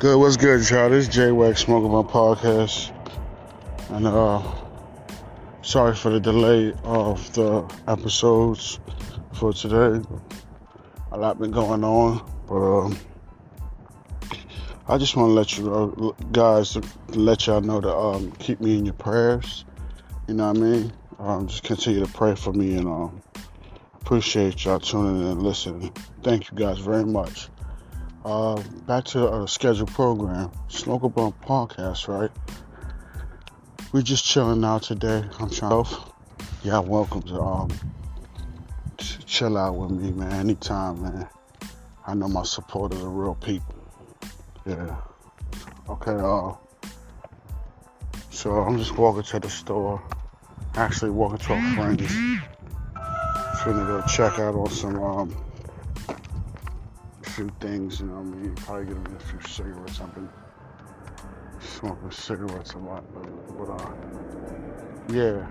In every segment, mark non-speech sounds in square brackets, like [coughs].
Good, what's good, y'all? This is J Wax Smoking My Podcast. And uh sorry for the delay of the episodes for today. A lot been going on, but um I just want to let you know, guys, let y'all know to um, keep me in your prayers. You know what I mean? Um, just continue to pray for me and um, appreciate y'all tuning in and listening. Thank you guys very much. Uh, back to our scheduled program, Smoke a Blunt podcast, right? We're just chilling out today. I'm trying yeah, welcome to um, chill out with me, man. Anytime, man. I know my supporters are real people. Yeah. Okay. Uh. So I'm just walking to the store. Actually, walking to a friend's. Finna go check out on some um few things, you know mean? Probably get a few cigarettes. I've been smoking cigarettes a lot, but, but uh, yeah.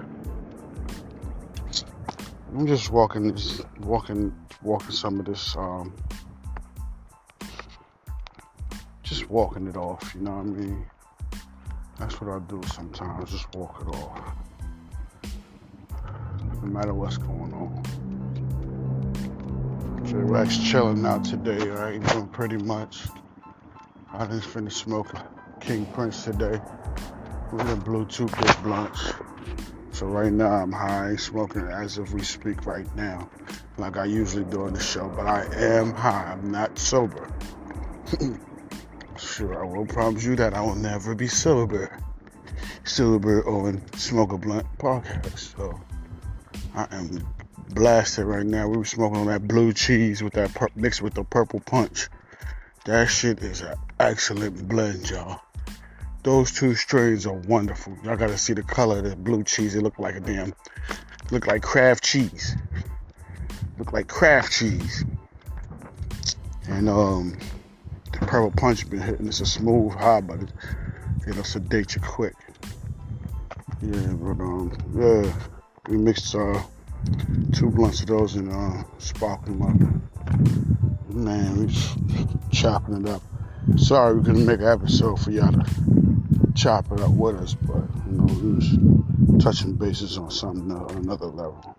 I'm just walking this, walking, walking some of this, um, just walking it off, you know what I mean? That's what I do sometimes, just walk it off. No matter what's going on. Rex chilling out today, right? Doing pretty much. I just finished smoking King Prince today. We done blew two big blunts. So right now I'm high, smoking as if we speak right now, like I usually do on the show. But I am high. I'm not sober. [laughs] sure, I will promise you that I will never be sober. Sober on Smoke a Blunt podcast. So I am blasted right now. We were smoking on that blue cheese with that pur- mixed with the purple punch. That shit is an excellent blend, y'all. Those two strains are wonderful. Y'all gotta see the color of the blue cheese. It looked like a damn, look like Kraft cheese. Look like Kraft cheese. And um, the purple punch been hitting. It's a smooth high, but it, it'll sedate you quick. Yeah, but um, yeah, we mixed uh two blunts of those and uh, sparking them up. Man, we [laughs] chopping it up. Sorry we couldn't make an episode for y'all to chop it up with us, but you know, we was touching bases on something uh, another level.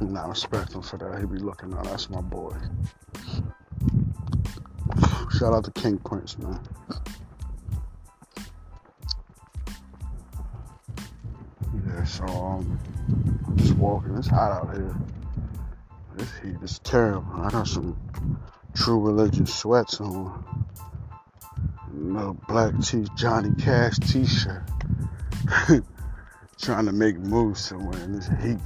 And I respect him for that. He be looking out. That's my boy. Shout out to King Prince, man. Yeah, so um, I'm just walking. It's hot out here. This heat is terrible. I got some true religion sweats on. No black tee, Johnny Cash t-shirt. [laughs] Trying to make moves somewhere in this heat.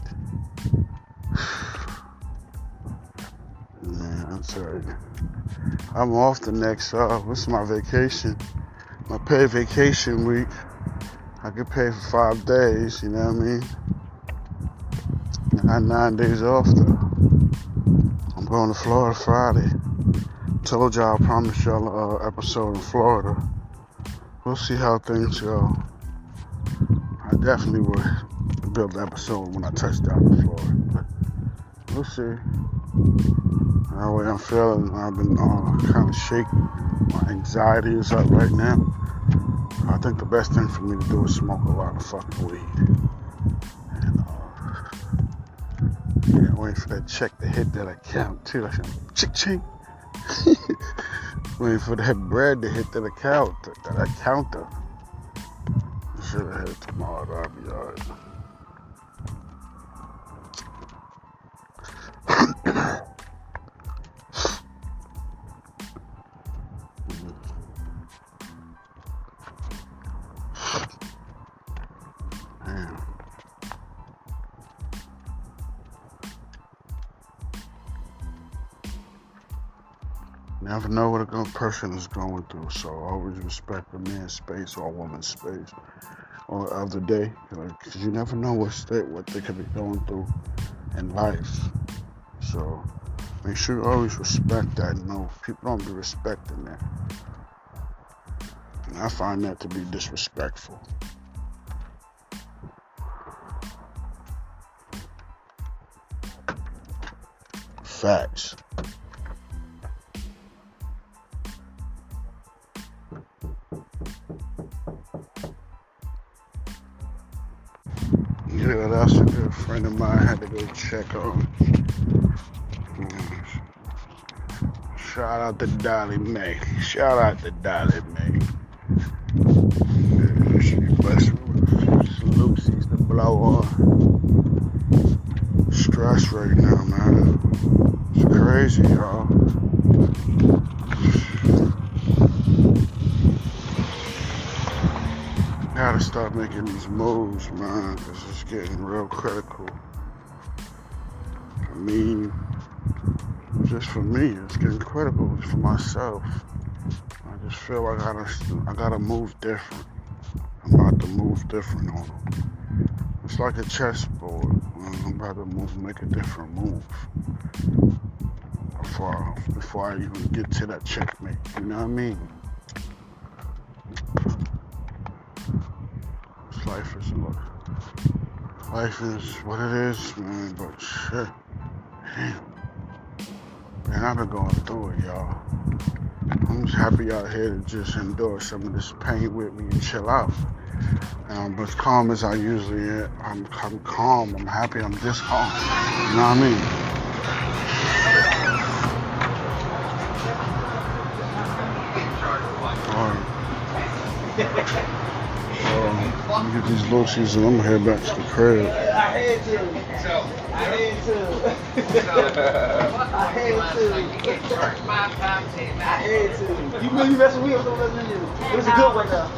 [sighs] Man, I'm sorry. I'm off the next uh what's my vacation? My paid vacation week. I get paid for five days, you know what I mean? I got nine days off though. I'm going to Florida Friday. Told y'all I promised y'all a uh, episode in Florida. We'll see how things go. I definitely will build an episode when I touch down in Florida. We'll see. Way I'm feeling I've been uh, kind of shaking. My anxiety is up right now. I think the best thing for me to do is smoke a lot of fucking weed. And, uh, yeah, waiting for that check to hit that account too. Like, chick ching. [laughs] waiting for that bread to hit that account, that account. Should have hit tomorrow. I'll be alright. [coughs] never know what a person is going through. So always respect a man's space or a woman's space or of the day, because you never know what state what they could be going through in life. So make sure you always respect that. You know, people don't be respecting that. And I find that to be disrespectful. Facts. Friend of mine had to go check on. Shout out to Dolly Mae. Shout out to Dolly. Yeah, she with Lucy's to blow on. Stress right now, man. It's crazy, y'all. Start making these moves, man, because it's getting real critical. I mean, just for me, it's getting critical for myself. I just feel like I gotta, I gotta move different. I'm about to move different on them. It's like a chessboard. I'm about to move, make a different move before before I even get to that checkmate. You know what I mean? Life is look. Life is what it is, man. But shit, man, I've been going through it, y'all. I'm just happy out here to just endure some of this pain with me and chill out. And I'm as calm as I usually am. I'm, I'm calm. I'm happy. I'm this calm. You know what I mean? Right. Let me get these lotions and I'm gonna head back to the crib. I had to. I had to. I had to. I had to. You really messing with me? I'm so messing with you. It was a good one though.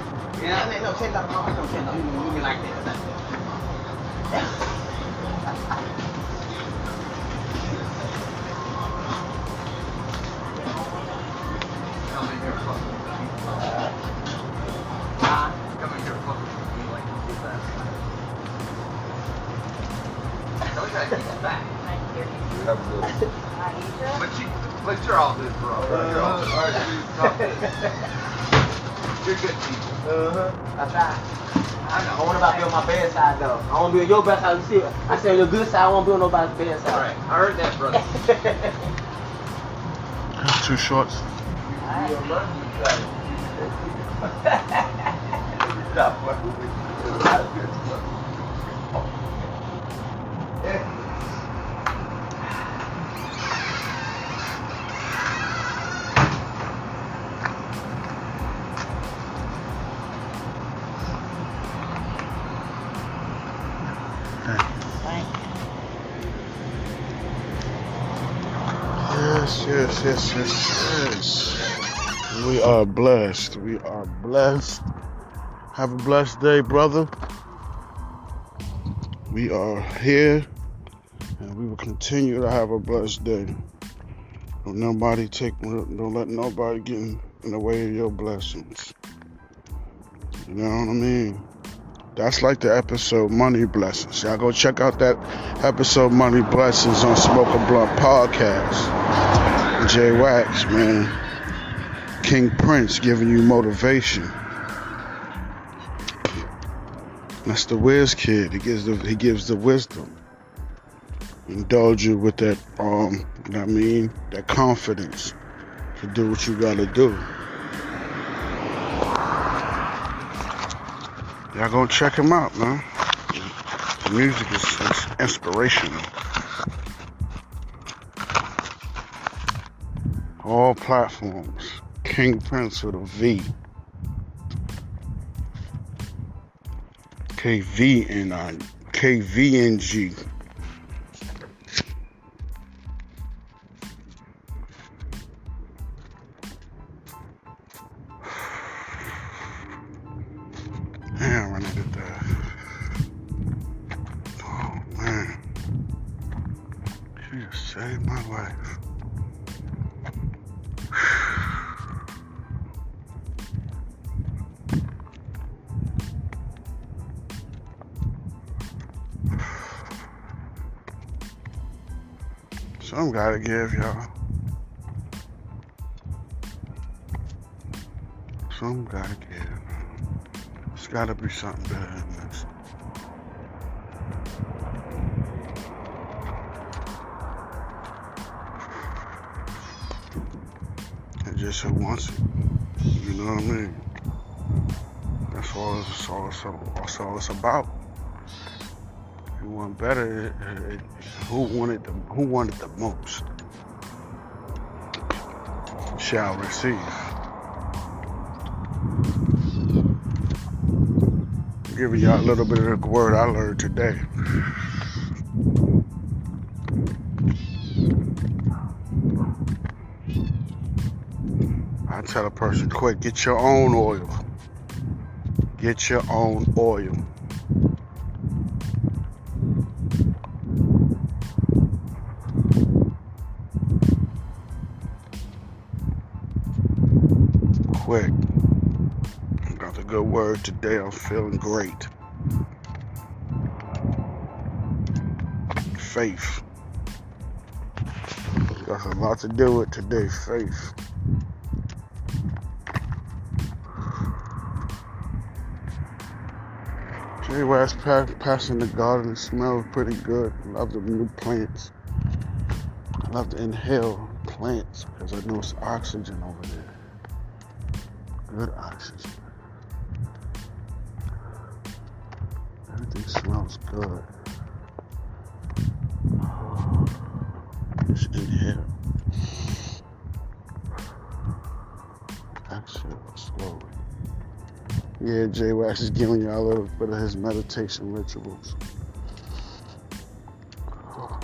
Yeah, I no, ten dollars. No, ten dollars. You me like that. But you, but you're all good, bro. Uh, you're good people. Uh-huh. I try. I know. I want to build my bad side though. I want to build your bad side. See, I say your good side. I want to build nobody's bad side. All right. I heard that, brother. Two shorts. Yes, yes, yes, yes. We are blessed. We are blessed. Have a blessed day, brother. We are here and we will continue to have a blessed day. Don't nobody take don't let nobody get in, the way of your blessings. You know what I mean? That's like the episode Money Blessings. Y'all go check out that episode Money Blessings on Smoke a Blunt Podcast. J Wax, man. King Prince giving you motivation. That's the Wiz Kid. He gives the he gives the wisdom. Indulge you with that um I mean, that confidence to do what you gotta do. Y'all go check him out, man. The music is, is inspirational. All platforms. King Prince with a V. KVN KVNG. I needed that. Oh man. Saved my life. Some gotta give, y'all. Some gotta give. It's gotta be something better than this. And just who wants it. You know what I mean? That's all it's, all, it's, all it's about. Want better, who wanted the who wanted the most shall receive. Giving y'all a little bit of the word I learned today. I tell a person, quick, get your own oil. Get your own oil. Good word today. I'm feeling great. Faith. Got a lot to do with today. Faith. Jay Wax passing the garden. It smells pretty good. Love the new plants. I love to inhale plants because I know it's oxygen over there. Good oxygen. Smells good. Just inhale. Exhale slowly. Yeah, Jay Wax is giving y'all a little bit of his meditation rituals. [sighs]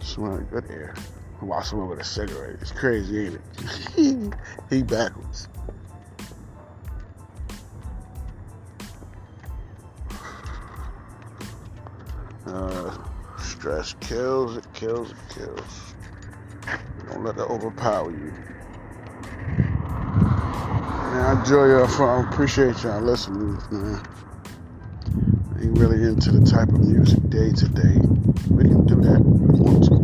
Smelling good air. I'm watching him with a cigarette. It's crazy, ain't it? [laughs] he backwards. Stress kills, it kills, it kills. Don't let it overpower you. Man, I enjoy y'all appreciate y'all listening, man. I ain't really into the type of music day to day. We can do that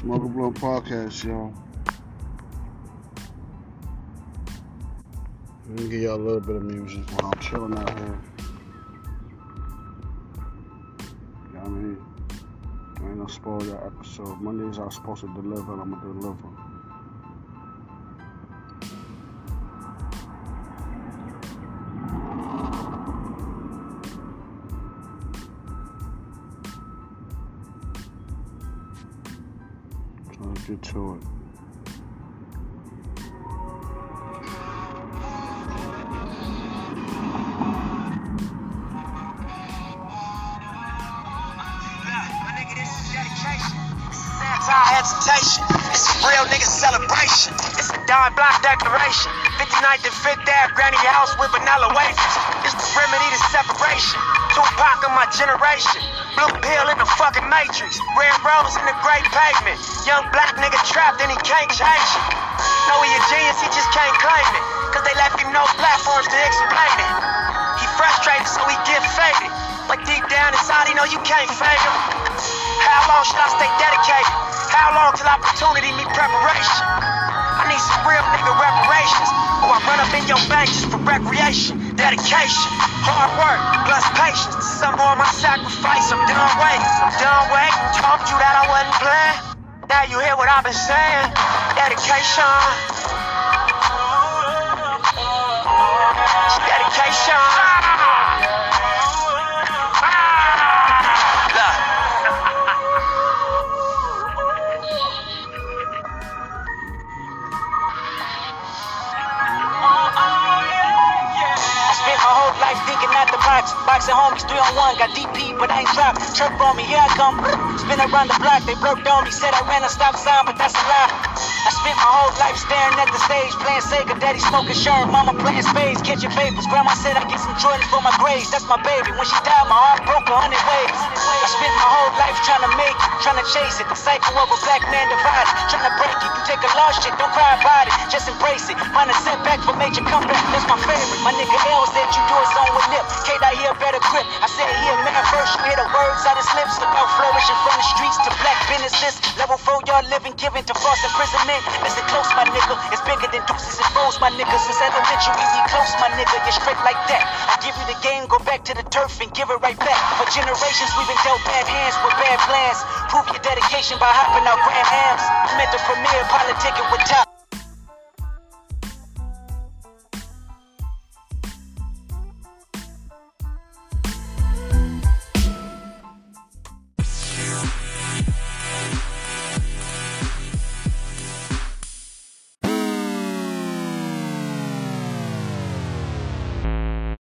Smoke a Blunt Podcast, y'all. Let me give y'all a little bit of music while I'm chilling out here. You know what I mean? I ain't gonna spoil that episode. Mondays I was supposed to deliver, and I'm gonna deliver. Is anti-hesitation. This is real nigga celebration. Is a dime block declaration. 59th and 5th Ave, granny house with vanilla wafers. This the remedy to separation. Tupac of my generation. Blue pill in the fucking matrix. Red rose in the great pavement. Young black nigga trapped and he can't change it. Know he a genius, he just can't claim it. Cause they left him no platforms to explain it. He frustrated, so he get faded. But deep down inside, he know you can't fade him. How long should I stay dedicated? How long till opportunity meet preparation? I need some real nigga reparations. Or I run up in your bank just for recreation. Dedication, hard work, plus patience. Some more my sacrifice. I'm done waiting. I'm done waiting. Told you that I wasn't playing. Now you hear what I've been saying. Dedication. Dedication. Boxing homies, three on one. Got DP, but I ain't dropped. Chirp on me, here I come. Spin around the block, they broke down. me. Said I ran a stop sign, but that's a lie. I spent my whole life staring at the stage, playing Sega, daddy smoking sherm, mama playing spades, catching papers. Grandma said I get some Jordans for my grades. That's my baby. When she died, my heart broke a hundred ways. I spent my whole life trying to make it, trying to chase it. The cycle of a black man divided, trying to break it. You take a lost shit, don't cry about it, just embrace it. A setback for major comeback. That's my favorite. My nigga L said you do it on with nip. K I hear better grip. I said here, man, first you hear the words out his lips about flourishing from the streets to black businesses. Level four, y'all living, giving to false imprisonment. Listen close, my nigga. It's bigger than deuces and foes, my nigga. Since elementary, we close, my nigga. You're straight like that. I give you the game, go back to the turf and give it right back. For generations, we've been dealt bad hands with bad plans. Prove your dedication by hopping out grand hams. I'm at the premiere, politicking with top.